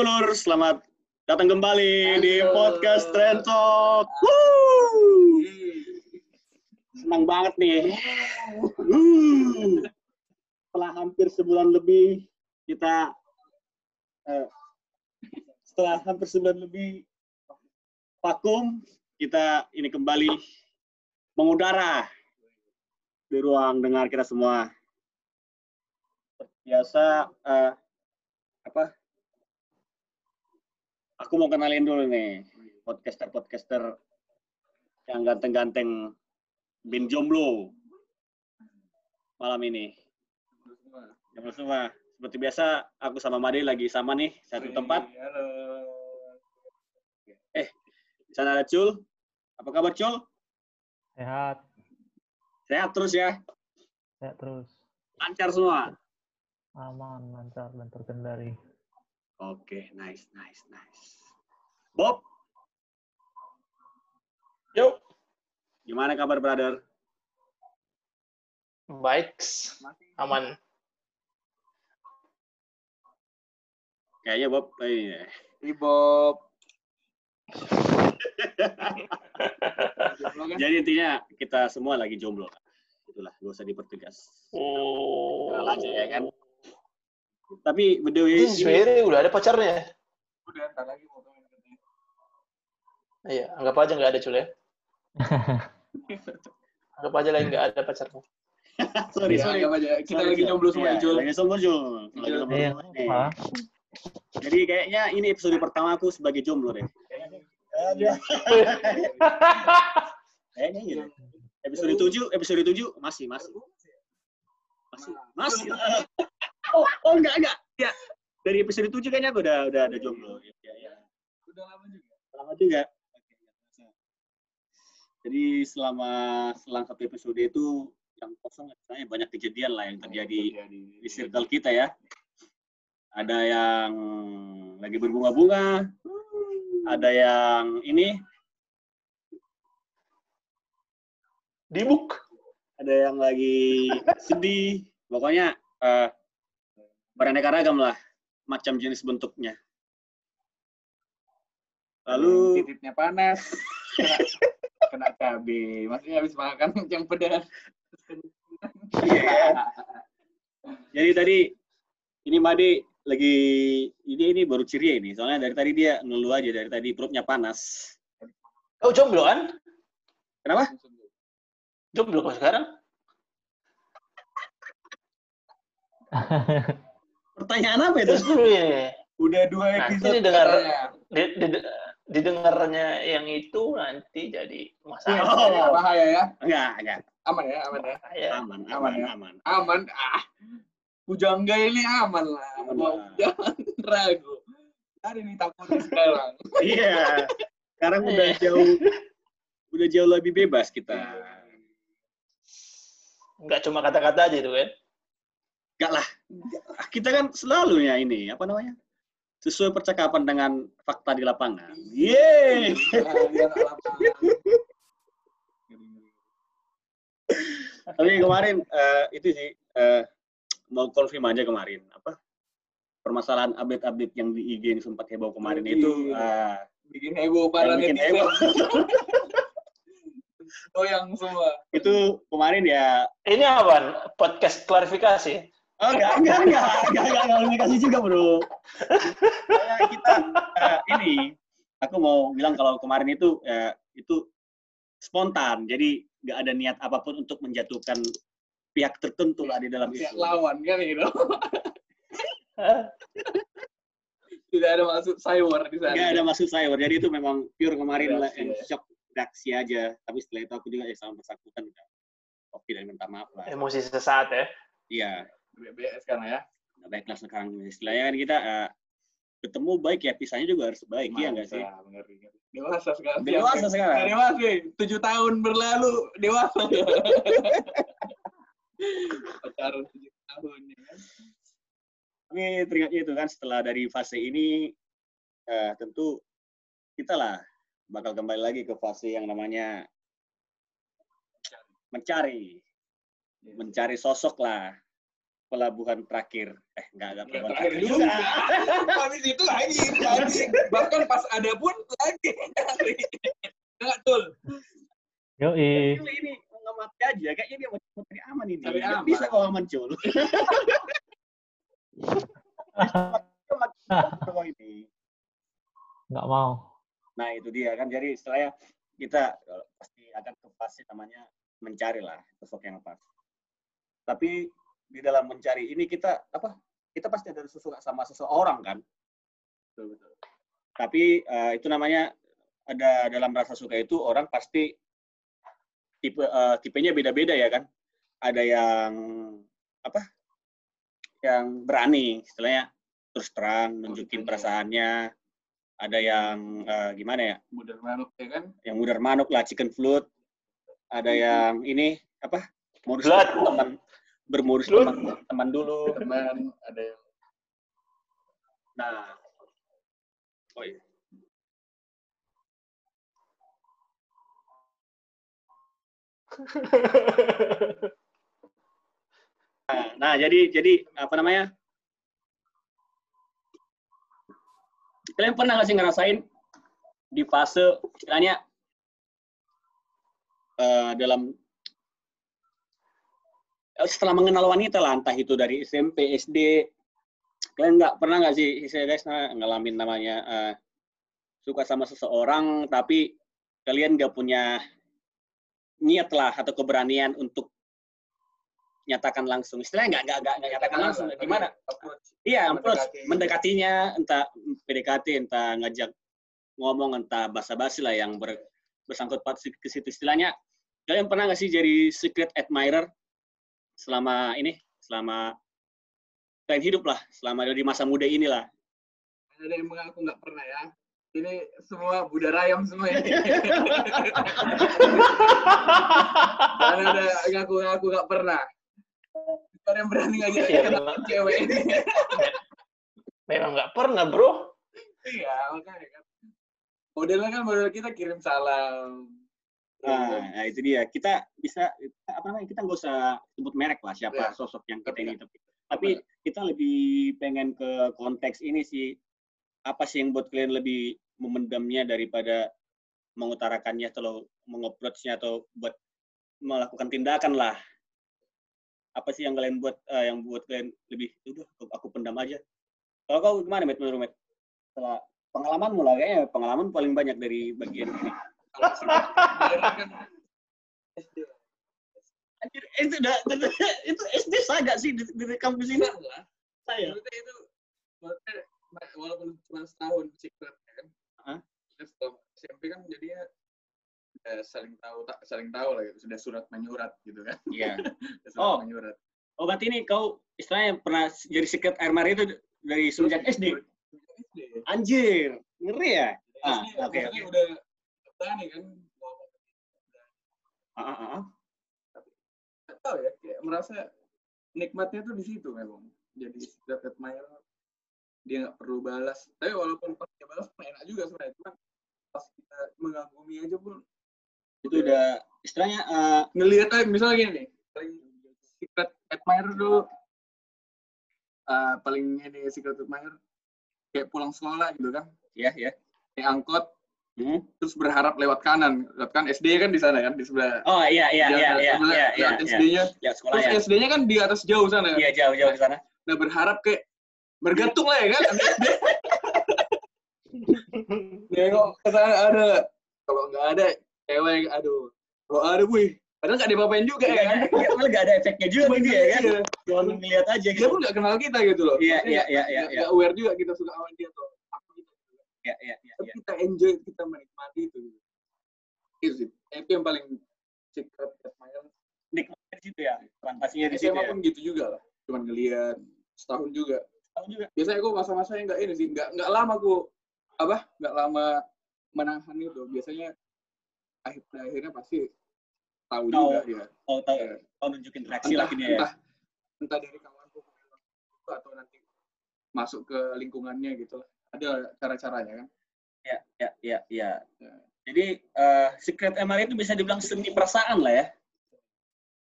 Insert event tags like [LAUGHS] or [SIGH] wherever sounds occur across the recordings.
Dulur, selamat datang kembali di Halo. podcast Trend Talk. Woo! Senang banget nih. Setelah hampir sebulan lebih kita eh, setelah hampir sebulan lebih vakum, kita ini kembali mengudara di ruang dengar kita semua. Biasa eh, apa? Aku mau kenalin dulu nih podcaster-podcaster yang ganteng-ganteng bin jomblo malam ini. Jomblo semua. Seperti biasa, aku sama Made lagi sama nih satu tempat. Halo. Di sana ada Cul. Apa kabar Cul? Sehat, Sehat terus ya. sehat terus. Lancar semua. Aman, lancar, dan terkendali. Oke, nice, nice, nice. Bob, Yuk. gimana kabar brother? Baik. Aman. Kayaknya Bob, eh, iya. Ibob. [LAUGHS] Jadi intinya kita semua lagi jomblo. Itulah, gak usah dipertegas. Oh. Kenal aja ya kan. Tapi by the way, Ini ini- sebenarnya udah ada pacarnya. Udah, ntar lagi mau katanya. Iya, anggap aja nggak ada cul ya. [LAUGHS] anggap aja lagi nggak ada pacarnya. [LAUGHS] sorry, Iya, sorry. anggap aja. Kita Sorry, lagi jomblo semua Iya, ya, Jul. Lagi jomblo, Jul. Lagi Jul. jomblo Iya? Jadi kayaknya ini episode pertama aku sebagai jomblo deh. Kayaknya iya. [LAUGHS] deh. Episode 7, episode 7 masih, masih. Masih, masih. Oh, oh enggak, enggak. Ya. Dari episode 7 kayaknya aku udah udah ada jomblo. Ya, ya. Udah lama juga. Lama juga. Jadi selama selang satu episode itu yang kosong saya banyak kejadian lah yang terjadi di circle kita ya. Ada yang lagi berbunga-bunga, ada yang ini, Dibuk. ada yang lagi sedih. Pokoknya eh, beraneka ragam lah macam jenis bentuknya. Lalu titiknya panas. Kena, kena cabe. Maksudnya habis makan [LAUGHS] yang pedas. [LAUGHS] jadi tadi ini Made lagi ini ini baru ceria ini. Soalnya dari tadi dia ngeluh aja dari tadi perutnya panas. Oh jomblo kan? Kenapa? Jomblo kok sekarang? [LAUGHS] Pertanyaan apa itu? Terus dulu ya. Udah dua Nanti episode didengar. katanya. Di, di- didengarnya yang itu nanti jadi masalah. Oh. Bahaya ya. Enggak, enggak. Aman ya, aman ya. Ya. Aman, Aman aman, ya? aman. Aman. Ah. Pujangga ini aman lah. Aman Mau lah. jangan [LAUGHS] ragu. Ada nih takutnya sekarang. [LAUGHS] Iya. Sekarang udah Iya. jauh udah jauh lebih bebas kita. Nggak cuma kata-kata aja itu kan. Enggak lah. Kita kan selalu ya ini, apa namanya? Sesuai percakapan dengan fakta di lapangan. Yeay. [LAUGHS] Tapi kemarin eh, itu sih eh, mau konfirm aja kemarin apa permasalahan update-update yang di IG yang sempat heboh kemarin itu ah, Bikin heboh para bikin netizen. heboh. [LAUGHS] Oh yang semua. itu kemarin ya Ini apa? Podcast klarifikasi. Oh, enggak, enggak, enggak, enggak, enggak, enggak, enggak, kasih juga, bro. Kayak kita, eh, ini, aku mau bilang kalau kemarin itu, eh, itu spontan, jadi nggak ada niat apa pun untuk menjatuhkan pihak tertentu lah di dalam Pihak itu. lawan kan gitu. Tidak ada maksud cyber di sana. Nggak ada maksud saya, jadi itu memang pure kemarin lah, yang ya. shock reaksi aja. Tapi setelah itu aku juga ya sama bersangkutan udah oke dan minta maaf lah. Emosi sesaat ya. Iya, BBS sekarang ya. nggak baiklah sekarang. Istilahnya kan kita eh, ketemu baik ya, pisahnya juga harus baik, iya nggak sih? Ngeri, ngeri. Dewasa sekarang. Dewasa Siapa? sekarang. Dewasa, eh. tujuh tahun berlalu dewasa. [LAUGHS] Pacaran tujuh tahun ya kan. Tapi teringatnya itu kan setelah dari fase ini eh, tentu kita lah bakal kembali lagi ke fase yang namanya mencari, mencari sosok lah. Pelabuhan terakhir. Eh, enggak, enggak Nggak pelabuhan terakhir terakhir juga. Habis itu lagi, lagi. Bahkan pas ada pun lagi. Enggak, Tul. Cul ini mengamati aja, kayaknya dia mau cari aman ini. Cari Nggak aman. Bisa kok aman, Cul. [LAUGHS] Nggak mau. Nah, itu dia kan. Jadi istilahnya kita eh, pasti akan ke fase namanya mencari lah sosok yang pas. Tapi di dalam mencari ini kita apa? Kita pasti ada suka sama seseorang kan. Betul, betul. Tapi eh, itu namanya ada dalam rasa suka itu orang pasti tipe eh, tipenya beda-beda ya kan. Ada yang apa? Yang berani, istilahnya terus terang nunjukin perasaannya. Ada yang eh, gimana ya? Mudah manuk ya kan? yang mudar manuk lah chicken flute ada yang ini apa modus teman bermodus Blood. teman teman dulu Teman ada yang nah oh iya. nah, nah jadi jadi apa namanya kalian pernah nggak sih ngerasain di fase istilahnya eh, dalam setelah mengenal wanita lah entah itu dari SMP SD kalian nggak pernah nggak sih saya guys nah, ngalamin namanya eh, suka sama seseorang tapi kalian nggak punya niat lah atau keberanian untuk nyatakan langsung. Istilahnya nggak nggak nggak nyatakan langsung gimana? Iya, approach. Mendekati. mendekatinya entah PDKT, entah ngajak ngomong, entah basa-basi lah yang ber, bersangkut paut ke situ. Istilahnya. Kalian pernah nggak sih jadi secret admirer selama ini, selama kalian hidup lah, selama di masa muda inilah. ada yang mengaku nggak pernah ya. Ini semua Buddha rayam semua ini. Karena ada ngaku-ngaku nggak pernah. Ada yang berani ngajak memang. cewek ini. Memang nggak pernah, bro. Iya, makanya kan. Modelnya kan model kita kirim salam. Nah, nah, itu dia. Kita bisa apa namanya? Kita nggak usah sebut merek lah siapa Iya. sosok yang kita Tapi ini. Tapi, tapi kita lebih pengen ke konteks ini sih. Apa sih yang buat kalian lebih memendamnya daripada mengutarakannya atau mengapproach-nya atau buat melakukan tindakan lah. Apa sih yang kalian buat eh, yang buat kalian lebih udah aku, aku pendam aja. Kalau kau gimana, Met, menurut Met? Setelah pengalamanmu lah, kayaknya pengalaman paling banyak dari bagian ini. Kan. Anjir, itu udah itu SD saga sih di, di kampus ini. Lah. Saya. Maksudnya itu maksudnya walaupun cuma setahun secret ya kan. Terus setelah SMP kan jadinya udah saling tahu tak saling tahu lah gitu. Sudah surat menyurat gitu kan. Iya. [LAUGHS] Sudah surat Oh. menyurat. Oh, berarti ini kau istilahnya pernah jadi secret air mari itu dari semenjak SD. SD. Anjir, ngeri ya? Ah, oke, maksudnya oke. udah berani kan ngomong. Ah, ah, ah. Nggak tahu ya, kayak merasa nikmatnya tuh di situ memang. Jadi secret admirer dia nggak perlu balas. Tapi walaupun pas dia balas pun enak juga sebenarnya. Cuma pas kita mengagumi aja pun Itu udah istilahnya eh, ngelihat aja misalnya gini nih paling secret admirer dulu Eh, paling ini secret admirer kayak pulang sekolah gitu kan ya ya. naik angkot Hmm. terus berharap lewat kanan lewat kan SD kan di sana kan di sebelah Oh iya iya iya iya sebelah- iya iya. iya. SD-nya Ya sekolah terus ya. SD-nya kan di atas jauh sana kan Iya jauh-jauh di sana. nah berharap kayak bergantung lah ya kan nengok ke sana ada kalau nggak ada cewek aduh kalau ada wih padahal nggak diapa-apain juga ya kan Iya, malah nggak ada efeknya juga gitu ya kan? Iya. Cuma ngeliat aja dia gitu. pun nggak kenal kita gitu loh Iya, iya, iya, nggak- iya, nggak aware juga kita suka sama dia tuh gitu Iya iya iya. tapi iya. kita enjoy kita menikmati itu itu sih itu yang paling secret admirer Nikmatnya di situ ya. Fantasinya di situ SMA ya. pun gitu juga lah cuman ngeliat setahun juga Tahu juga. biasanya aku masa-masa yang nggak ini sih nggak nggak lama aku apa nggak lama menahan itu biasanya akhir akhirnya pasti tahu Tahu. juga dia Oh tahu. Iya. Oh nunjukin reaksi entah lagi dia ya. entah entah dari kawanku atau nanti masuk ke lingkungannya gitu lah ada cara-caranya kan? Ya, ya, ya, ya. ya. Jadi uh, secret MRI itu bisa dibilang seni perasaan lah ya.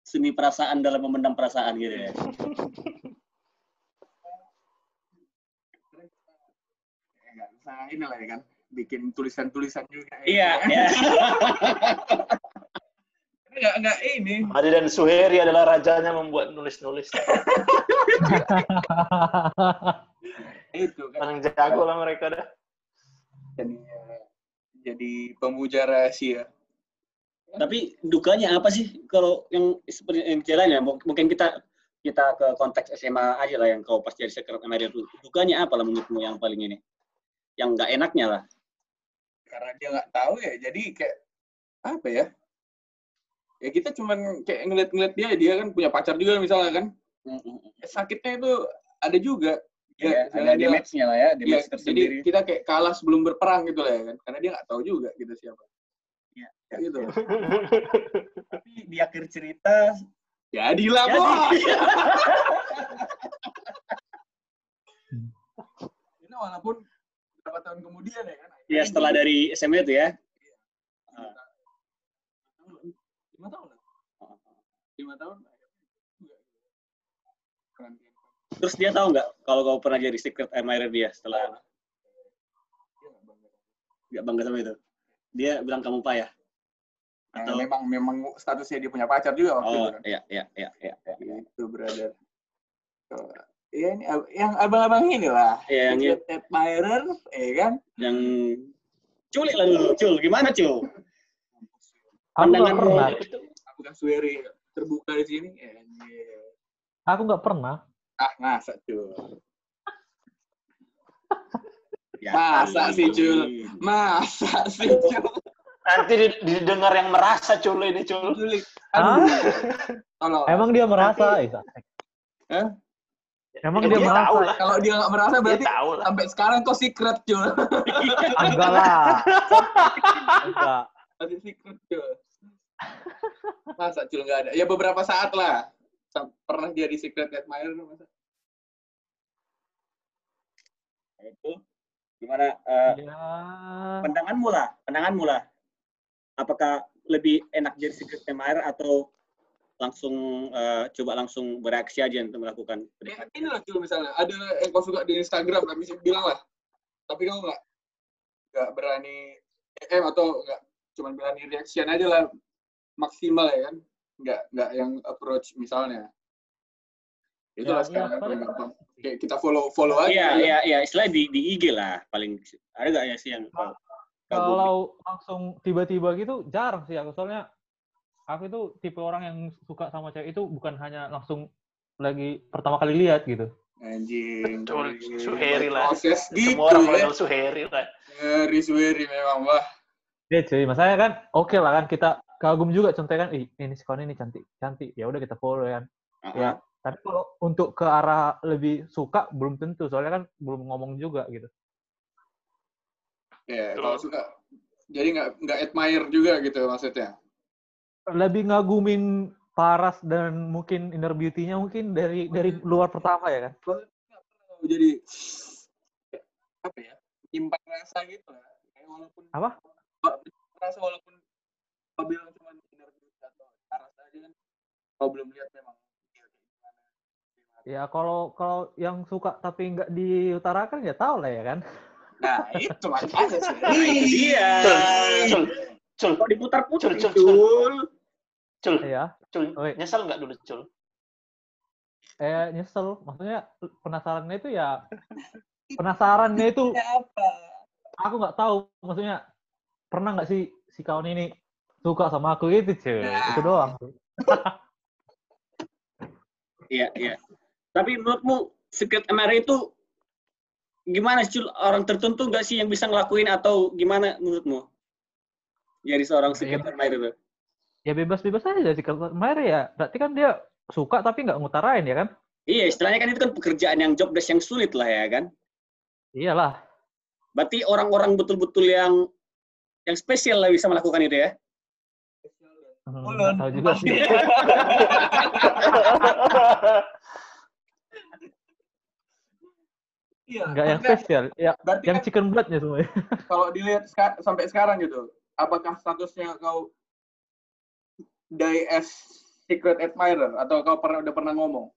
Seni perasaan dalam memendam perasaan gitu ya. Nah, ini lah ya kan, bikin tulisan-tulisan juga. Ya. Iya, [LAUGHS] iya. Enggak, enggak ini. Adi dan Suheri adalah rajanya membuat nulis-nulis. [LAUGHS] Itu kan. Paling jago lah mereka dah. Jadi, jadi pemuja rahasia. Tapi dukanya apa sih kalau yang seperti yang jalan ya? Mung- Mungkin kita kita ke konteks SMA aja lah yang kau pas jadi sekret Amerika itu. Dukanya apa lah menurutmu yang paling ini? Yang nggak enaknya lah. Karena dia nggak tahu ya, jadi kayak apa ya? Ya kita cuman kayak ngeliat-ngeliat dia, dia kan punya pacar juga misalnya kan. Ya, sakitnya itu ada juga. Ya, misalnya ada dia- damage-nya lah ya, Iya, damage jadi tersendiri. kita kayak kalah sebelum berperang gitu lah ya kan. Karena dia nggak tahu juga kita siapa. Iya. Kayak gitu. Tapi di akhir cerita Jadilah Jadi. bos. [LAUGHS] Ini walaupun beberapa tahun kemudian ya kan. ya setelah dari SMA itu ya. lima tahun lah. Lima tahun. juga. Keren, keren. Terus dia tahu nggak kalau kau pernah jadi secret admirer dia setelah nggak bangga. sama itu? Dia bilang kamu payah. Nah, Atau memang memang statusnya dia punya pacar juga waktu itu oh kan. iya iya iya iya. iya. Itu brother. Ya ini yang abang-abang ini lah. Iya, yang Secret admirer, ya kan? yang culik lah dulu, cul. Gimana cul? Aku nggak Pandangan pernah. Itu Aku kan Sueri terbuka di sini. Ya, anjir. Aku nggak pernah. Ah, ngasa cuy. Ya, Masa sih, Cul? Masa sih cuy? nanti di- didengar yang merasa cul ini cul. Culik. Hah? Aduh. Tolong. Emang dia merasa, Isa? Hah? Emang Ya, dia dia merasa? tahu lah. Kalau dia nggak merasa Dia berarti tahu lah. sampai sekarang kok secret cuy. Enggak lah. Enggak. Masih secret cuy. Masa cuy nggak ada? Ya beberapa saat lah. Pernah dia di secret admirer masa? itu gimana eh, Ya. pandanganmu lah, pandanganmu lah. Apakah lebih enak jadi secret admirer atau langsung eh, coba langsung bereaksi aja untuk melakukan Ya, ini lah cuy misalnya. Ada yang kau suka di Instagram, tapi sih bilang lah. Tapi kau nggak nggak berani DM atau nggak cuma berani reaction aja lah maksimal ya kan? Nggak nggak yang approach misalnya. Itulah Ya, sekarang ya, paling paling- gampang. Kayak kita follow follow aja. Iya, ya. iya, iya. Istilah di, di IG lah paling ada gak ya sih yang googling? Kalau langsung tiba-tiba gitu jarang sih aku soalnya aku itu tipe orang yang suka sama cewek itu bukan hanya langsung lagi pertama kali lihat gitu. Anjing. Betul. Suheri lah. Proses gitu Semua orang ya. mengenal Suheri lah. Ngeri Suheri memang wah. Ya cuy, masalahnya kan oke lah kan kita kagum juga contohnya kan, ih ini si kawan ini cantik, cantik. Ya udah kita follow ya kan. Uh-uh. Ya. Tapi kalau untuk ke arah lebih suka belum tentu, soalnya kan belum ngomong juga gitu. Ya, kalau suka jadi nggak nggak admire juga gitu maksudnya. Lebih ngagumin paras dan mungkin inner beauty-nya mungkin dari dari luar pertama ya kan. Jadi apa ya? Nyimpan rasa gitu lah. Kayak walaupun Apa? rasa walaupun kau bilang cuma beauty atau paras aja kan kau belum lihat memang. Ya kalau kalau yang suka tapi nggak diutarakan ya tahu lah ya kan. Nah, itu makanya sih. [LAUGHS] Itu dia. Cul, cul, Kok diputar-putar Cul, cul, cul. cul, Ya. cul. Nyesel nggak dulu cul? Eh nyesel, maksudnya penasarannya itu ya penasarannya itu apa? aku nggak tahu maksudnya pernah nggak sih si kawan ini suka sama aku gitu cuy itu doang [LAUGHS] Iya, iya. Tapi menurutmu secret admirer itu gimana sih? Orang tertentu nggak sih yang bisa ngelakuin atau gimana menurutmu? Jadi seorang secret Ya, admirer itu. ya bebas-bebas aja sih kalau kemarin ya berarti kan dia suka tapi nggak ngutarain ya kan Iya, istilahnya kan itu kan pekerjaan yang job desk yang sulit lah ya kan. iyalah Berarti orang-orang betul-betul yang yang spesial lah bisa melakukan itu ya. Hmm, Ulun. nggak tahu juga sih Iya. nggak yang maksudnya spesial ya Berarti yang kan chicken bloodnya semuanya [LAUGHS] kalau dilihat ska- sampai sekarang gitu, apakah statusnya kau die as secret admirer atau kau pernah udah pernah ngomong?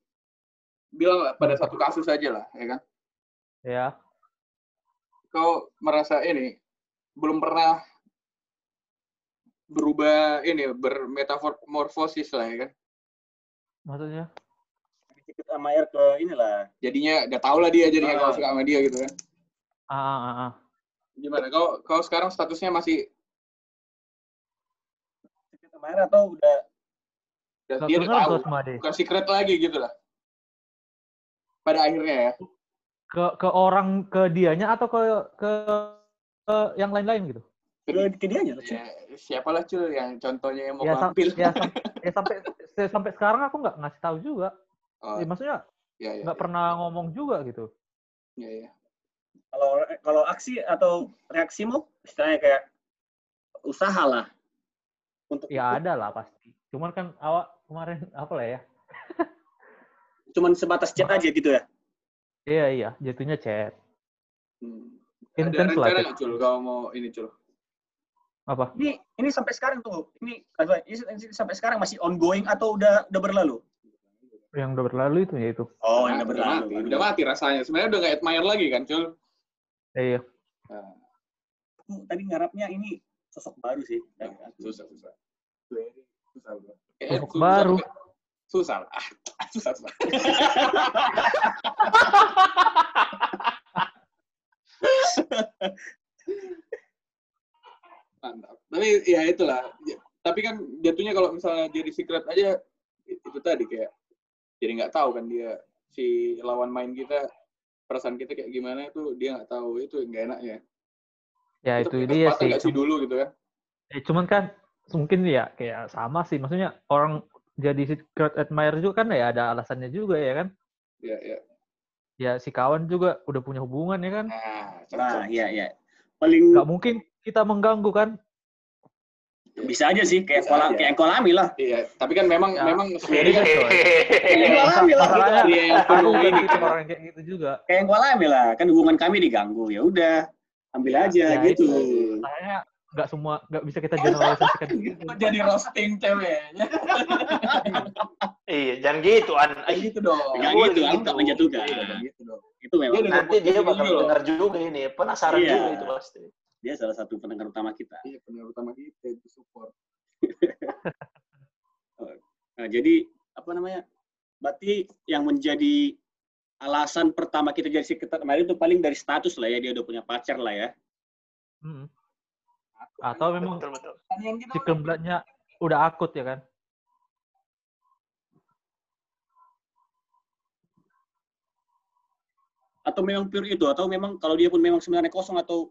Bilang pada satu kasus aja lah, ya kan? ya kau merasa ini belum pernah berubah ini bermetamorfosis lah ya kan? Maksudnya? Sedikit sama air ke inilah. Jadinya udah tau lah dia jadinya Ah. kau suka sama dia gitu kan? Ah, ah, ah, ah. Gimana? Kau kau sekarang statusnya masih Sedikit sama air atau udah udah Nggak dia udah tahu gua sama dia. bukan secret lagi gitu lah. Pada akhirnya ya. Ke ke orang ke dianya atau ke ke, ke yang lain-lain gitu? Ke, ke dianya? Cul? Ya, siapalah cul yang contohnya yang mau Ya, sam- tampil. ya, sam- [LAUGHS] ya sampai se- sampai sekarang aku nggak ngasih tahu juga. Oh, Ya, maksudnya ya, ya, nggak ya, pernah ngomong juga gitu. ya, ya. Kalau kalau aksi atau reaksimu istilahnya kayak usaha lah untuk Ya ada lah pasti. Cuman kan awak kemarin [LAUGHS] apa lah ya? cuman sebatas chat aja gitu ya. Iya iya, jatuhnya chat. Hmm. Ada lah rencana nggak cul kau mau ini cul? Apa? Ini ini sampai sekarang tuh ini ini sampai sekarang masih ongoing atau udah udah berlalu? Yang udah berlalu itu ya itu. Oh, Nah, yang udah berlalu. mati, udah mati rasanya. Sebenarnya udah nggak admire lagi kan cul? Eh, iya. Nah, tadi ngarapnya ini sosok baru sih. susah susah. Very susah bro. Sosok baru. Susah lah. Ah, [LAUGHS] susah susah. [LAUGHS] Mantap. Tapi ya itulah. Ya, Tapi kan jatuhnya kalau misalnya jadi secret aja itu tadi kayak jadi nggak tahu kan dia si lawan main kita perasaan kita kayak gimana itu dia nggak tahu itu nggak enak ya. Ya itu kita dia sih. sih dulu gitu kan. Eh, cuman kan mungkin ya kayak sama sih. Maksudnya orang jadi secret admirer juga kan ya ada alasannya juga ya kan. Ya ya. Ya si kawan juga udah punya hubungan ya kan. Nah, Nah, iya iya. Paling Nggak mungkin kita mengganggu kan. bisa aja sih kayak kolam aja. kayak kolami lah. Iya, tapi kan memang Ya. memang Swery kan coy. Kayak kolami lah. Masalahnya Dia yang aku kan. orang kayak gitu juga. Kayak kolami lah. Kan hubungan kami diganggu. Ya udah, ambil Ya, aja ya gitu. itu. Makanya nggak semua nggak bisa kita generalisasikan gitu. [LAUGHS] Jadi roasting ceweknya. [LAUGHS] Iya, jangan gitu, An. Gitu dong. Boleh gitu, aku gitu. nggak menjatuhkan. Iya. Kayak gitu dong. Itu memang Nanti dia bakal Gitu dengar juga ini. Penasaran Iya. juga itu pasti. Salah satu pendengar utama kita. Iya, benar utama kita itu support. [LAUGHS] Nah, jadi apa namanya? Berarti yang menjadi alasan pertama kita jadi secret kemarin itu paling dari status lah ya dia udah punya pacar lah ya. Mm. Atau memang Betul, betul. yang kita si kemblatnya udah akut ya kan. Atau memang pure itu atau memang kalau dia pun memang sebenarnya kosong atau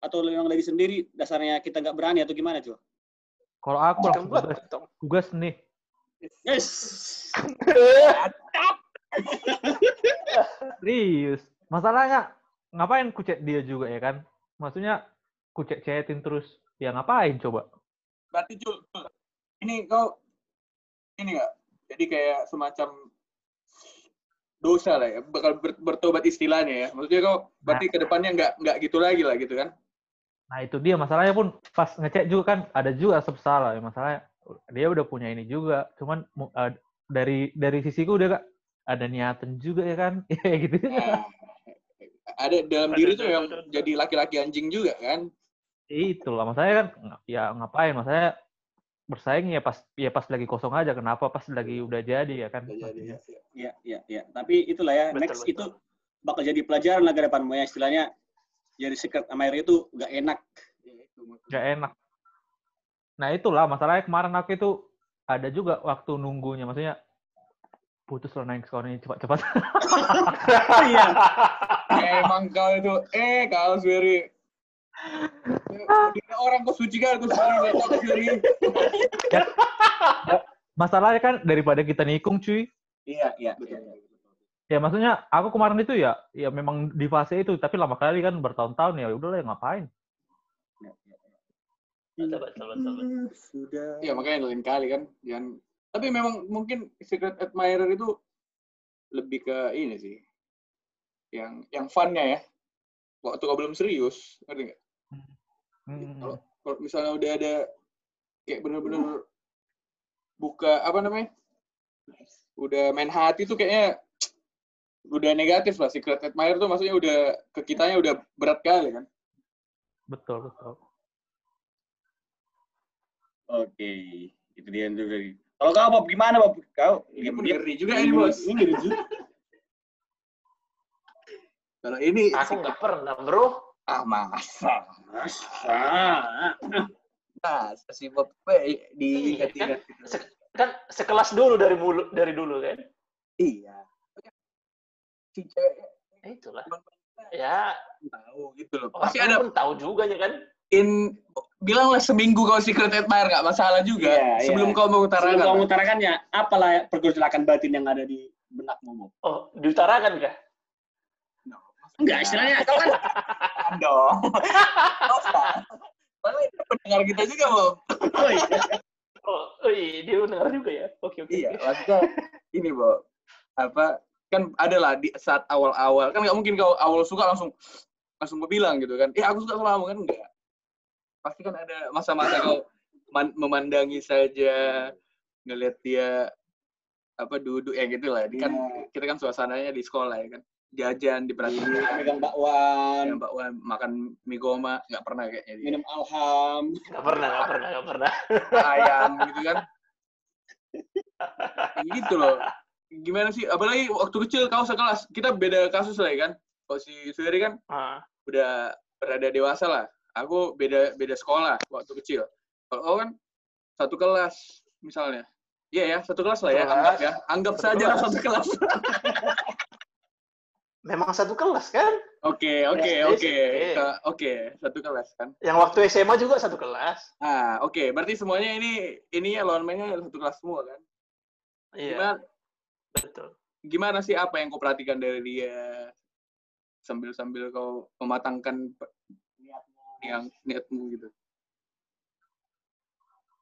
atau memang lagi sendiri dasarnya kita nggak berani atau gimana coba? Kalau aku langsung Buat, tugas, nih. Yes. [LAUGHS] Serius. Masalahnya ngapain ku chat dia juga ya kan? Maksudnya ku chat chatin terus. Ya ngapain coba? berarti Jul, Jul, ini kau ini enggak jadi kayak semacam dosa lah ya bakal ber- bertobat istilahnya ya maksudnya kau berarti ke depannya nggak nggak gitu lagi lah gitu kan Nah itu dia masalahnya pun pas ngecek juga kan ada juga rasa bersalah ya masalahnya dia udah punya ini juga. Cuman eh, dari dari sisiku udah gak ada niatan juga ya kan? [LAUGHS] Ya gitu. Nah, ada dalam Ada, diri tuh yang jadi laki-laki anjing juga kan? Itulah masalahnya kan ya ngapain? Masalahnya bersaing ya pas ya pas lagi kosong aja. Kenapa pas lagi udah jadi ya kan? Udah jadi ya, ya. Ya, ya, ya. Tapi itulah ya, Betul, next betul. itu bakal jadi pelajaran lah ke depan ya. Istilahnya jadi secret admirer itu nggak enak. Ya, itu maksudnya. Gak enak nah itulah masalahnya kemarin aku itu ada juga waktu nunggunya maksudnya putus lah naik skor ini cepat-cepat [LAUGHS] Iya. emang kau itu eh kau Swery orang kau suci kan kau Swery kau Swery masalahnya kan daripada kita nikung cuy Iya, iya. betul iya. Ya maksudnya aku kemarin itu ya ya memang di fase itu tapi lama kali kan bertahun-tahun ya udahlah ya ngapain Iya, iya, iya. Betul, betul, betul, betul. Sudah. ya makanya lain kali kan jangan tapi memang mungkin secret admirer itu lebih ke ini sih yang yang funnya ya waktu kau belum serius ngerti nggak Hmm. Kalau- kalau misalnya udah ada kayak bener-bener buka apa namanya udah main hati tuh kayaknya udah negatif lah secret admirer tuh maksudnya udah ke kitanya udah berat kali kan Betul, betul. Oke, itu dia dari. Kalau kau Bob gimana Bob? Kau ini ngeri juga ini bos Ini ngeri juga. kalau ini Aku nggak pernah, bro. ah masa Masa. masa si Bob diingat-ingat. Se- kan sekelas dulu dari mulu dari dulu kan. iya si cewek Eh, Itulah. Ya, tahu gitu loh orang pasti ada pun tahu juga ya kan. in bilanglah seminggu kau secret admirer nggak masalah juga Iya, sebelum iya. kau Sebelum mengutarakan kau mengutarakannya, apalah pergolakan batin yang ada di benakmu? Oh, diutarakan kah? No, Enggak, istilahnya kau kan dong. Soalnya itu pendengar kita juga Bob oh, iya. Oh, oh iya, dia dengar juga ya. Oke, oke. iya maksudnya ini Bob apa kan ada lah di saat awal-awal. Kan nggak mungkin kau awal suka langsung langsung bilang gitu kan. Eh aku suka sama kamu kan enggak pasti kan ada masa-masa kau man- memandangi saja ngelihat dia apa duduk ya gitu lah. Ini kan Iya. kita kan suasananya di sekolah ya kan. Jajan diperhatiin Megang bakwan, yang bakwan makan mie goma nggak pernah kayaknya dia. minum alham. Nggak pernah, nggak pernah, nggak pernah. ayam gitu kan. Gitu loh gimana sih? Apalagi waktu kecil kau sekelas kita beda kasus lah ya kan? Kalau si Sudari kan Ah, udah berada dewasa lah. Aku beda beda sekolah waktu kecil. Kalau kau kan satu kelas misalnya. Iya ya satu kelas lah ya Kelas. anggap ya. Anggap Satu saja kelas. satu kelas. [LAUGHS] Memang satu kelas kan? oke oke oke. oke satu kelas kan? Yang waktu SMA juga satu kelas. ah oke. Berarti semuanya ini ininya lawan mainnya satu kelas semua kan? Iya, gimana betul. gimana sih apa yang kau perhatikan dari dia sambil sambil kau mematangkan pe- yang niatmu gitu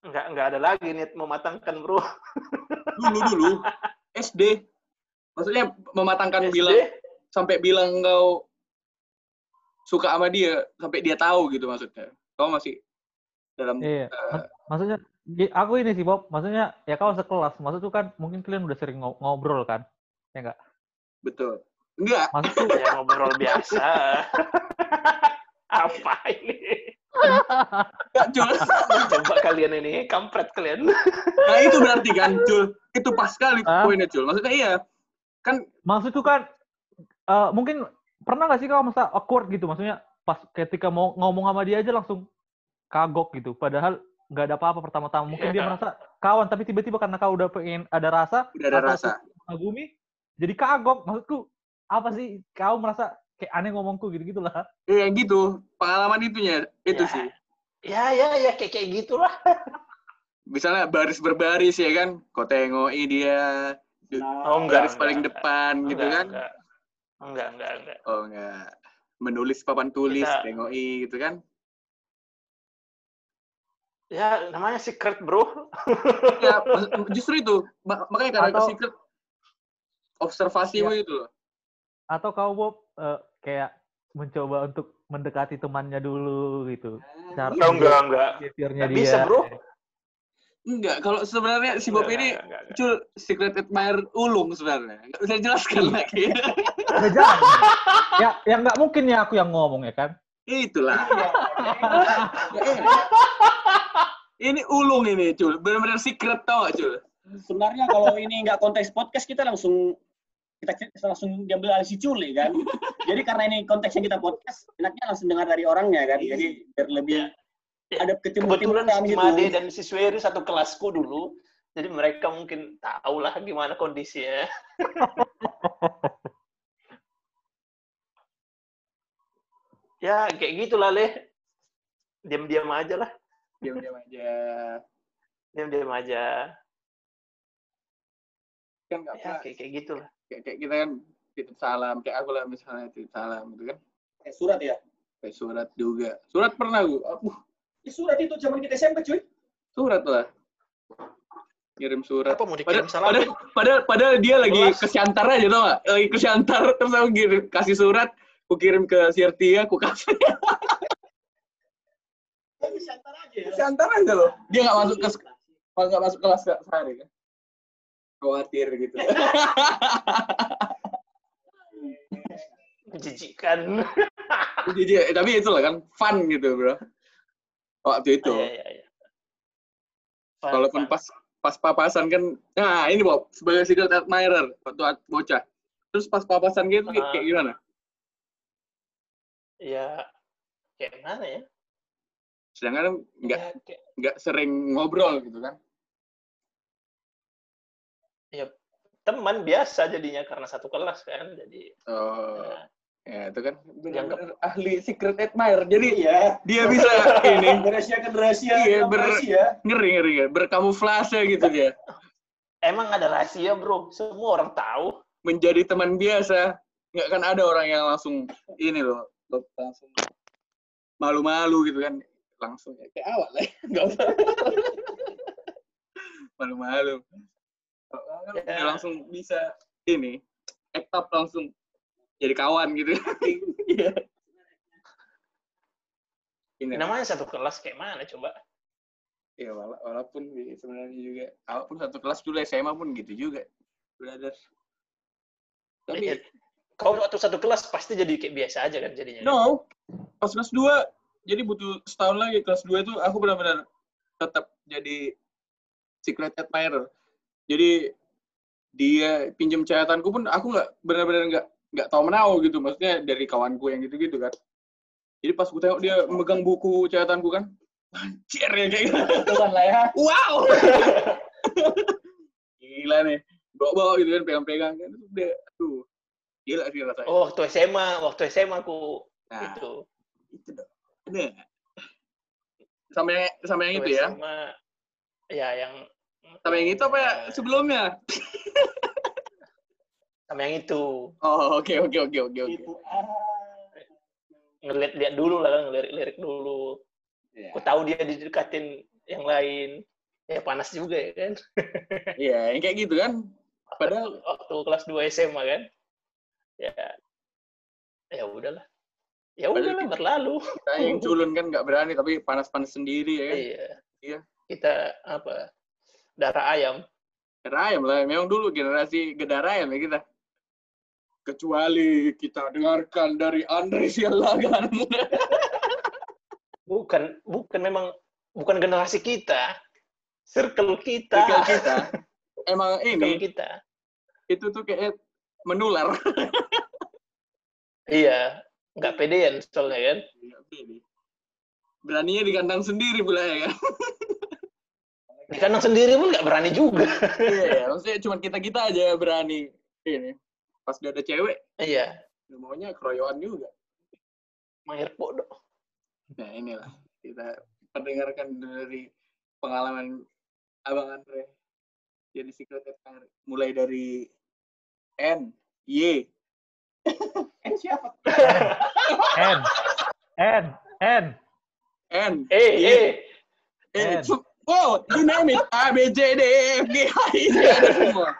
Nggak, nggak ada lagi niat mematangkan, bro. dulu dulu SD maksudnya mematangkan SD, bilang sampai bilang kau suka sama dia sampai dia tahu gitu maksudnya kau masih dalam Iya. eh, Mas- Maksudnya, aku ini sih Bob. Maksudnya, ya kalau sekelas, maksud tuh kan mungkin kalian udah sering ngo- ngobrol kan? Ya enggak? betul enggak Maksud tuh, ya ngobrol biasa. Apa ini? enggak Jul Coba kalian ini, kampret kalian. nah itu berarti kan Jul itu pas sekali Hah? poinnya Jul maksudnya iya kan maksud tuh kan, eh, mungkin pernah nggak sih kalau masa awkward gitu? Maksudnya pas ketika mau ngomong sama dia aja langsung kagok gitu. Padahal nggak ada apa-apa pertama-tama. Mungkin dia Iya. merasa kawan, tapi tiba-tiba karena kau udah pengen ada rasa, udah ada rasa mengagumi, jadi kagok. Maksudku, apa sih kau merasa kayak aneh ngomongku gitu-gitu lah. iya gitu pengalaman itunya itu Ya. sih Ya, ya, ya, kayak kayak gitulah. [LAUGHS] misalnya baris berbaris ya kan kau tengoki dia Oh, enggak, baris paling enggak. depan gitu Enggak, kan Enggak, enggak, enggak. enggak. oh enggak menulis papan tulis Kita- tengoki gitu kan Ya, namanya secret, bro. ya justru itu Ma- makanya karena Atau- secret observasimu itu loh Atau kau Bob eh, kayak mencoba untuk mendekati temannya dulu gitu. Cara Enggak, enggak, enggak. Nggak dia. bisa, bro. enggak kalau sebenarnya si Bob Enggak, ini enggak, enggak, enggak. cul secret admirer ulung sebenarnya nggak bisa jelaskan lagi Nggak jangan. ya, yang nggak mungkin ya aku yang ngomong ya kan. Itulah Eh, ini ulung ini cul benar-benar secret tau gak cul Sebenarnya kalau ini nggak konteks podcast kita langsung kita kita langsung diambil alih si Culi kan. Jadi karena ini konteksnya kita podcast, enaknya langsung dengar dari orangnya kan. Jadi biar lebih Ya, ada Kebetulan ketimbang si Made dan si Sueri satu kelasku dulu. Jadi mereka mungkin tahu lah gimana kondisinya. [LAUGHS] ya, kayak gitulah, Leh. Diam-diam aja lah. diam-diam aja Diam-diam aja. kan nggak Ya, kayak, kayak gitulah. kayak, kayak kita kan titip salam kayak aku lah misalnya titip salam gitu kan Eh, surat ya. kayak surat juga surat pernah gue aku Ya, surat itu zaman kita SMP cuy. surat lah ngirim surat Apa mau padahal, dikirim salam? padahal, padahal, padahal dia lagi Kelas. ke Siantar aja tau gak? Lagi ke Siantar, terus aku kirim, kasih surat, aku kirim ke Sirtia, aku kasih. Santar aja ya. Siantar aja loh. Dia gak masuk ke nggak masuk kelas se- sehari kan. Khawatir gitu. [LAUGHS] menjijikkan. Jadi, tapi itulah kan fun gitu bro. Waktu itu. Iya, iya, iya. Fun, Walaupun pas pas papasan kan, nah ini Bob sebagai secret admirer waktu bocah. Terus pas papasan gitu kayak, Ah. kayak gimana? Ya, kayak mana ya? Sedangkan nggak Ya, kayak, nggak sering ngobrol gitu kan? teman biasa jadinya karena satu kelas kan. Jadi, Oh, ya, ya itu kan Dianggap- ahli secret admirer. Jadi Iya. dia bisa ini Merahasiakan rahasia. Iya, ber- rahasia. ngeri ngeri ya, berkamuflase gitu dia. emang ada rahasia bro, semua orang tahu. Menjadi teman biasa, nggak kan ada orang yang langsung ini loh, langsung malu-malu gitu kan, langsung ya, kayak awal lah, [LAUGHS] nggak usah malu-malu. Kan Ya. udah langsung bisa ini, act up langsung jadi kawan gitu. [LAUGHS] Iya. ini Namanya satu kelas kayak mana coba? ya wala- walaupun sebenarnya juga walaupun satu kelas dulu SMA pun gitu juga brother tapi Kau waktu satu kelas pasti jadi kayak biasa aja kan jadinya. no. Pas kelas 2 jadi butuh setahun lagi kelas 2 itu aku benar-benar tetap jadi secret admirer. Jadi dia pinjam catatanku pun aku nggak benar-benar nggak nggak tahu menau gitu. Maksudnya dari kawanku yang gitu-gitu kan. Jadi pas gue tengok dia megang buku catatanku kan anjir ya kayak gitu. Tuhan lah ya. wow! [LAUGHS] Gila nih. Bawa bawa gitu kan pegang-pegang. Kan itu dia aduh gila sih rasanya Oh, waktu SMA, waktu SMA aku nah itu. itu dong ada sama yang sama yang Waktu itu ya SMA, ya yang sama yang itu apa ya sebelumnya [LAUGHS] sama yang itu. oh oke oke oke oke oke Itu ah. Ngeliat-liat dulu lah kan, ngelirik-lirik dulu. Ya. Aku tahu dia didekatin yang lain. Ya panas juga ya kan. iya yang kayak gitu kan [LAUGHS] padahal Waktu kelas 2 SMA kan. Ya, ya udahlah. Ya udahlah berlalu. kita yang culun kan nggak berani tapi panas-panas sendiri ya kan Iya. Iya. Kita apa? Darah ayam. Gedara ayam lah memang dulu generasi gedara ayam ya kita kecuali kita dengarkan dari Andre Sialagan [LAUGHS] Bukan bukan memang bukan generasi kita. Circle kita. Circle kita [LAUGHS] emang Circle ini kita. itu tuh kayak menular Iya, nggak pedean soalnya kan. Pede. beraninya di kandang sendiri pula ya kan? Di kandang sendiri pun nggak berani juga. iya ya maksudnya cuma kita kita aja berani. Ini pas udah ada cewek. Iya, ya maunya keroyokan juga. Mayer bodoh. nah inilah. Kita pendengarkan dari pengalaman abang Andre. Jadi secret admirer mulai dari N Y [LAUGHS] Eh siapa? N N N N Eh, N. su- wow, you name it. A, B, C, D, E, F, G, H, I, J, ada semua.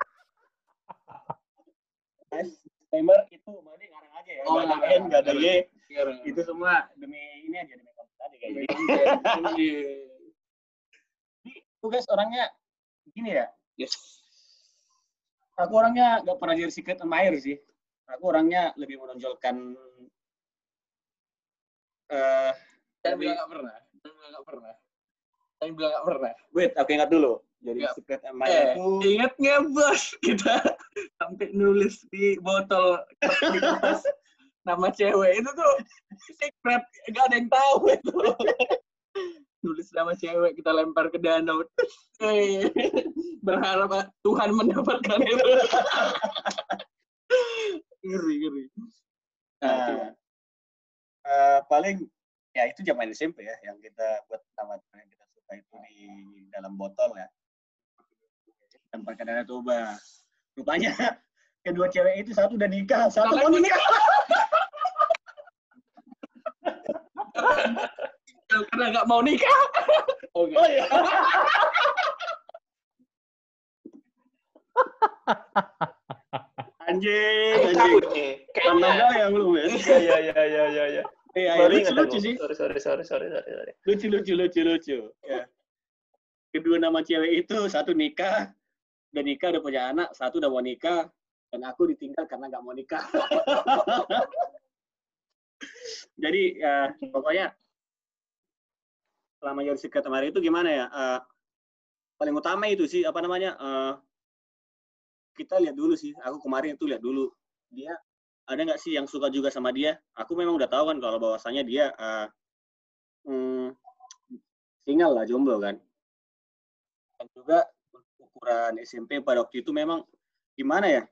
Disclaimer itu berarti ngarang aja ya. Oh, Nggak ada. N, nggak ada Y. Itu semua demi ini aja demi konten tadi kayaknya. Itu guys orangnya gini ya. Yes. Aku orangnya nggak pernah jadi secret admirer sih. Aku orangnya lebih menonjolkan eh Saya bilang nggak pernah. Saya bilang nggak pernah. Saya bilang nggak pernah. wait, aku ingat dulu. Jadi Nggak. secret admirer Eh, itu ingat nggak bos [LAUGHS] kita sampai nulis di botol di kertas [LAUGHS] nama cewek itu tuh secret, nggak ada yang tahu itu. Nulis nama cewek kita lempar ke danau. Eh, berharap Tuhan mendapatkan itu. ngeri ngeri. Nah, eh, paling ya itu zaman SMP ya yang kita buat nama yang kita suka itu di dalam botol ya tanpa kadang coba rupanya kedua cewek itu satu udah nikah satu mau nikah [LAUGHS] karena nggak mau nikah. [LAUGHS] oh iya. [LAUGHS] Anjing anjing. Kayaknya. yang lu ya Iya, iya, iya, iya, iya, iya. iya Baru lucu lucu sih Sorry, sorry, sorry, sorry, sorry, sorry. lucu lucu lucu lucu. Ya. Kedua nama cewek itu satu nikah udah nikah udah punya anak satu udah mau nikah dan aku ditinggal karena nggak mau nikah. [LAUGHS] Jadi ya pokoknya selama jadi kemarin itu gimana ya? eh, paling utama itu sih apa namanya? eh, kita lihat dulu sih. Aku kemarin itu lihat dulu dia ada nggak sih yang suka juga sama dia? Aku memang udah tahu kan kalau bahwasanya dia eh, hmm, single lah jomblo kan. Dan juga ukuran SMP pada waktu itu memang gimana ya?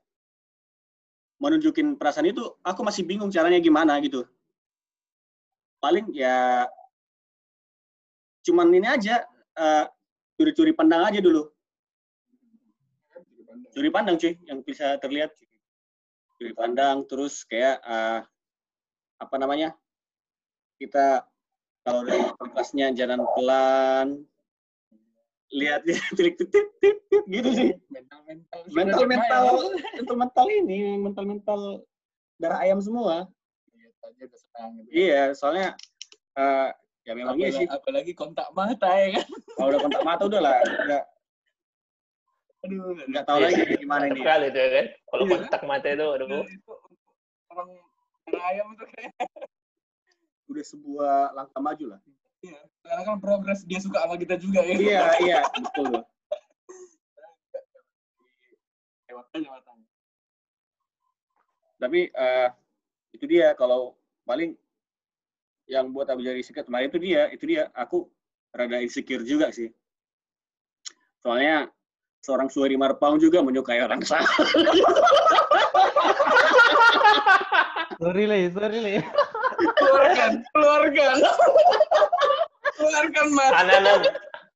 Menunjukin perasaan itu aku masih bingung caranya gimana gitu paling ya cuman ini aja eh, curi-curi pandang aja dulu. Curi pandang cuy yang bisa terlihat. Curi pandang terus kayak eh, apa namanya kita kalau dari kelasnya jalan pelan lihat trik tip tip tip tip gitu sih. Mental mental mental. Mental mental mental ini mental mental darah ayam semua. Senang gitu. iya soalnya eh, ya memang iya sih apalagi, apalagi kontak mata ya kan? Kalau udah kontak mata udah lah udah aduh nggak tahu lagi gimana ini. Kali itu kan. Kalau Iya. kontak mata itu, aduh. itu orang ayam itu kayak. Udah sebuah langkah maju lah. Iya karena kan progres dia suka sama kita juga ya. Iya iya betul. Lewat aja. Tapi eh, itu dia kalau paling yang buat aku jadi insecure. Kemarin itu dia itu dia. Aku rada insecure juga sih. Soalnya seorang Suheri Marpaung juga menyukai orang [LAUGHS] sama. Sorry le, sorry le. keluarkan keluarkan. Keluarkan mas. Anak-anak,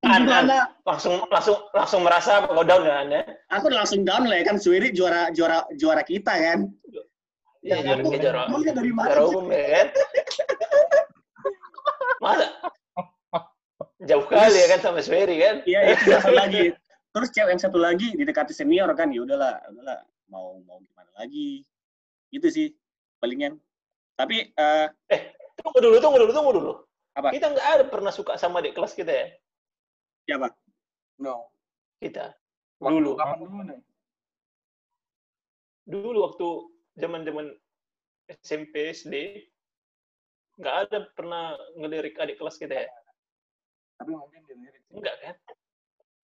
anak gimana? langsung langsung langsung merasa kau down ya anda. aku udah langsung down lah ya kan Suheri juara juara juara kita kan? Iya, Ya, juara aku- juara mana juara sih? umum ya kan. Masa jauh kali ya kan sama Swery kan? Iya, itu satu lagi. Terus cewek yang satu lagi didekati senior kan, ya udahlah, udahlah, mau mau gimana lagi. Gitu sih palingan. Tapi eh Tunggu dulu, tunggu dulu, tunggu dulu. Apa? Kita nggak ada pernah suka sama adik kelas kita ya? siapa? no Kita. Waktu Dulu. kapan dulu nih Dulu waktu zaman-zaman SMP, SD, nggak ada pernah ngelirik adik kelas kita ya? tapi mungkin dilirik Enggak kan?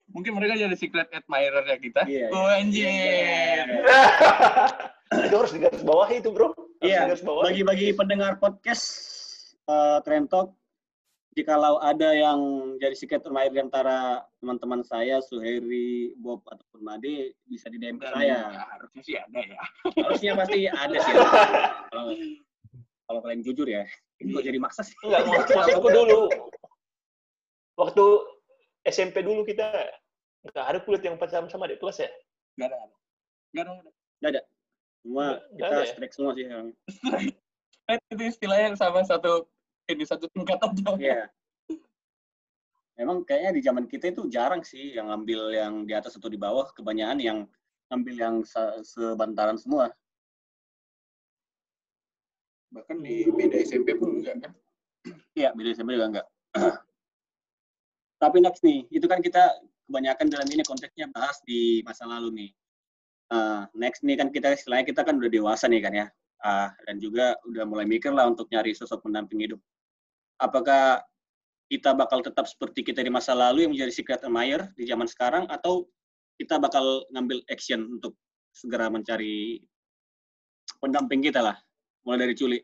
mungkin mereka jadi secret admirer ya kita Iya, oh iya. anjir Iya. [LAUGHS] itu harus digaris bawahi itu bro. Harus Iya, bawahi. Bagi-bagi pendengar podcast eh Trend Talk, jikalau ada yang jadi secret admirer di antara teman-teman saya, Suheri, Bob, ataupun Made, bisa di DM ke saya. ya, harusnya sih ada ya Harusnya pasti ada sih. [LAUGHS] Kalau kalau kalian jujur ya, ini kok jadi maksa sih. Enggak, maksud- [LAUGHS] maksudku dulu. Waktu SMP dulu kita nggak ada kulit yang pacaran sama adik kelas ya? nggak ada nggak ada nggak ada Semua kita ada ya? strike semua sih. sekarang. Eh, [LAUGHS] itu istilahnya sama satu ini satu tingkat aja Iya. Memang kayaknya di zaman kita itu jarang sih yang ngambil yang di atas atau di bawah, kebanyakan yang ngambil yang se- sebantaran semua. Bahkan di beda SMP pun enggak kan Iya, beda SMP juga enggak. [CLEARS THROAT] Tapi next nih, itu kan kita kebanyakan dalam ini konteksnya bahas di masa lalu nih. Ah, next nih kan kita istilahnya kita kan udah dewasa nih kan ya. Ah, dan juga udah mulai mikir lah untuk nyari sosok pendamping hidup. Apakah kita bakal tetap seperti kita di masa lalu yang menjadi secret admirer di zaman sekarang atau kita bakal ngambil action untuk segera mencari pendamping kita lah. Mulai dari Culi.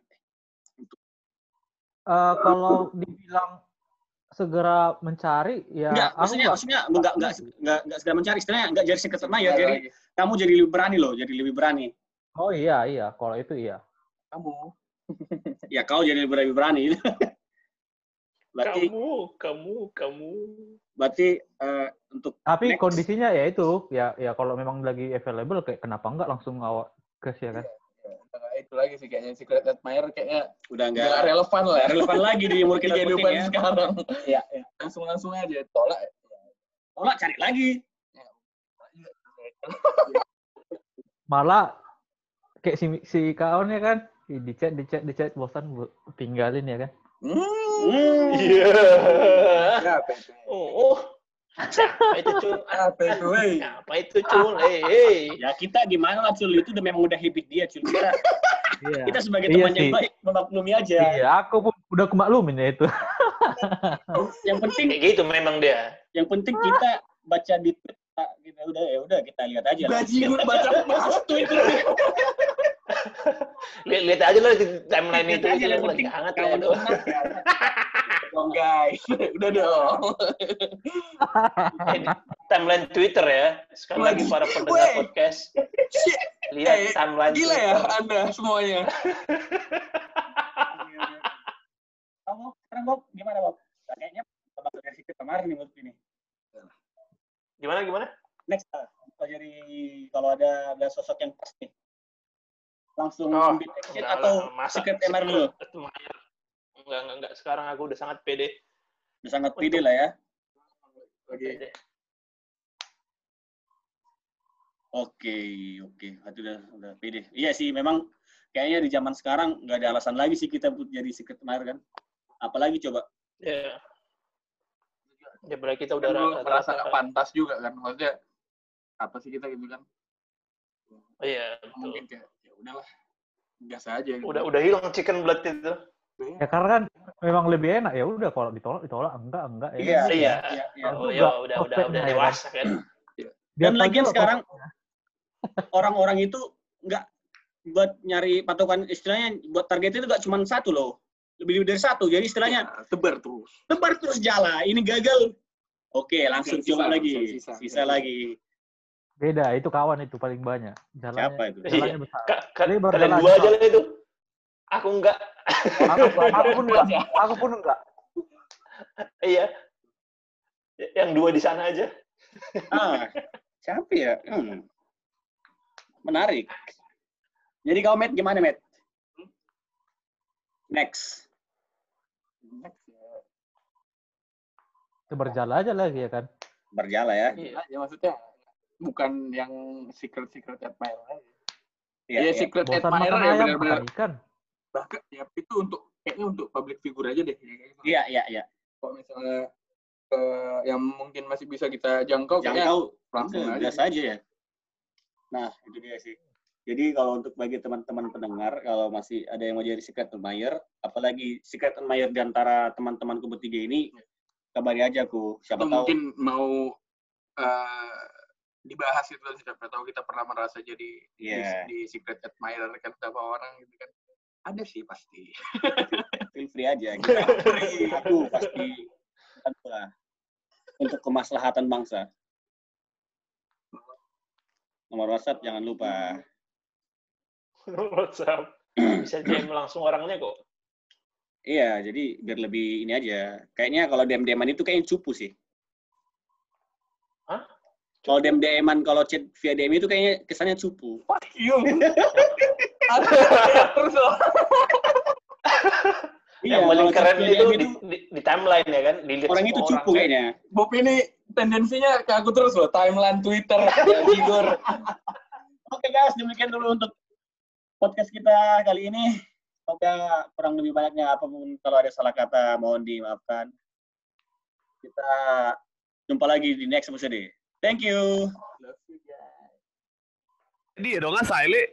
Eh, kalau dibilang segera mencari, ya Enggak, aku maksudnya nggak- maksudnya enggak enggak enggak enggak segera mencari istilahnya enggak jadi secret Balik jadi lagi. kamu jadi lebih berani loh, jadi lebih berani. Oh iya iya, kalau itu iya. kamu Ya kau jadi lebih berani. [LAUGHS] berarti Kamu, kamu, kamu. berarti eh, untuk Tapi Next. kondisinya ya itu, ya ya kalau memang lagi available, kayak kenapa enggak langsung awak gas ya kan? Ya, udah itu lagi sih kayaknya secret admirer kayaknya udah nggak enggak relevan lah nggak relevan lagi di umur di kita kehidupan penting ya. sekarang Iya, iya. langsung langsung aja tolak Tolak cari lagi. Malah kayak si si kawannya kan di chat di chat di chat bosan bu- tinggalin ya kan? hmm. Hmm. Iya. apa itu Oh, oh. Siapa itu cul? [LAUGHS] apa itu Apa cul? Hei, hei. Ya kita gimana lah Cul, itu udah memang udah habit dia Cul. Kita Iya. Kita sebagai Iya teman yang sih. baik memaklumi aja. Iya, aku pun udah kemaklumin ya itu. [LAUGHS] Yang penting Kayak gitu memang dia. yang penting kita baca di tweet kita udah ya udah kita lihat aja lah. Bajingan baca [LAUGHS] bahas Twitter. Lihat, lihat aja lo di timeline itu. aja, yang lagi penting hangat ya. aduh. emas, ya. Dong guys, udah dong. Eh, di timeline Twitter ya. Sekali lagi para pendengar Wey. podcast. Lihat Eh, timeline gila ya Twitter. Anda semuanya. [LAUGHS] Kamu sekarang Bob gimana Bob? Kayaknya bakal dari situ kemarin nih menurut ini. Gimana gimana? Next ah, kalau jadi kalau ada ada sosok yang pas nih. Langsung Oh, ambil action Enggak atau masa secret MR dulu. [LAUGHS] Admirer. Enggak, enggak, enggak. Sekarang aku udah sangat pede. Udah sangat pede lah ya. Oke. Oke, oke. Itu udah udah pede. Iya sih, memang kayaknya di zaman sekarang nggak ada alasan lagi sih kita buat jadi secret admirer kan. Apalagi coba. Ya. Ya berarti kita udah Udah rata- merasa nggak pantas juga kan. Maksudnya apa sih kita gitu kan? Oh, Iya, betul. Mungkin kayak ya udahlah. Biasa aja gitu. Udah udah hilang chicken blood itu. Ya karena kan memang lebih enak ya udah kalau ditolak ditolak enggak enggak ya. Iya, kan? Iya. iya, iya. Oh, ya udah udah udah ya kan. dewasa kan. Dia Dan lagian sekarang orang-orang itu nggak buat nyari patokan istilahnya buat target itu nggak cuma satu loh lebih dari satu jadi istilahnya Ya, tebar terus. tebar terus jala ini gagal oke langsung Sisa, coba lagi sisa, sisa, sisa. lagi beda itu kawan itu paling banyak. Jalannya, siapa itu Jalannya besar. Ka- ka- kalian jalan, dua aja lah itu. Aku enggak. Aku, aku pun enggak. Aku pun enggak. Iya. Yang dua di sana aja. ah siapa ya Hmm. menarik jadi kau Matt gimana Matt next Next ya. Itu berjalan aja lagi ya kan. berjala ya Iya. Ya maksudnya bukan yang secret secret admirer. Iya, Ya, iya. secret Bosan admirer ya benar-benar ikan. bahkan ya itu untuk kayaknya untuk public figure aja deh. ya, gitu. iya iya iya Kalau misalnya eh, yang mungkin masih bisa kita jangkau, tahu langsung Udah, aja. biasa aja ya. Nah, itu dia sih. Jadi kalau untuk bagi teman-teman pendengar, kalau masih ada yang mau jadi secret admirer, apalagi secret admirer di antara teman-temanku bertiga ini, kabari aja aku. Siapa Atau tahu. mungkin mau eh, dibahas itu siapa tahu kita pernah merasa jadi Iya. di, di secret admirer kan beberapa orang gitu kan. Ada sih pasti. [LAUGHS] feel free aja. Kita, [LAUGHS] aku pasti lah. untuk kemaslahatan bangsa. Nomor WhatsApp jangan lupa. [LAUGHS] WhatsApp. [CLEARS THROAT] Bisa DM langsung orangnya kok. Iya, jadi biar lebih ini aja. Kayaknya kalau DM-DM-an itu kayaknya cupu sih. Kalau DM-DM-an, kalau chat via DM itu kayaknya kesannya cupu. Iya. [LAUGHS] Ada terus loh. yang paling keren itu DM di, di, di timeline ya kan. Dilihat orang itu cupu kan. kayaknya. Bob ini tendensinya ke aku terus loh, timeline Twitter, [LAUGHS] figur. Oke guys, demikian dulu untuk podcast kita kali ini. Semoga kurang lebih banyaknya apa pun kalau ada salah kata mohon dimaafkan. Kita jumpa lagi di next episode. Thank you. Dia dong nggak Siley.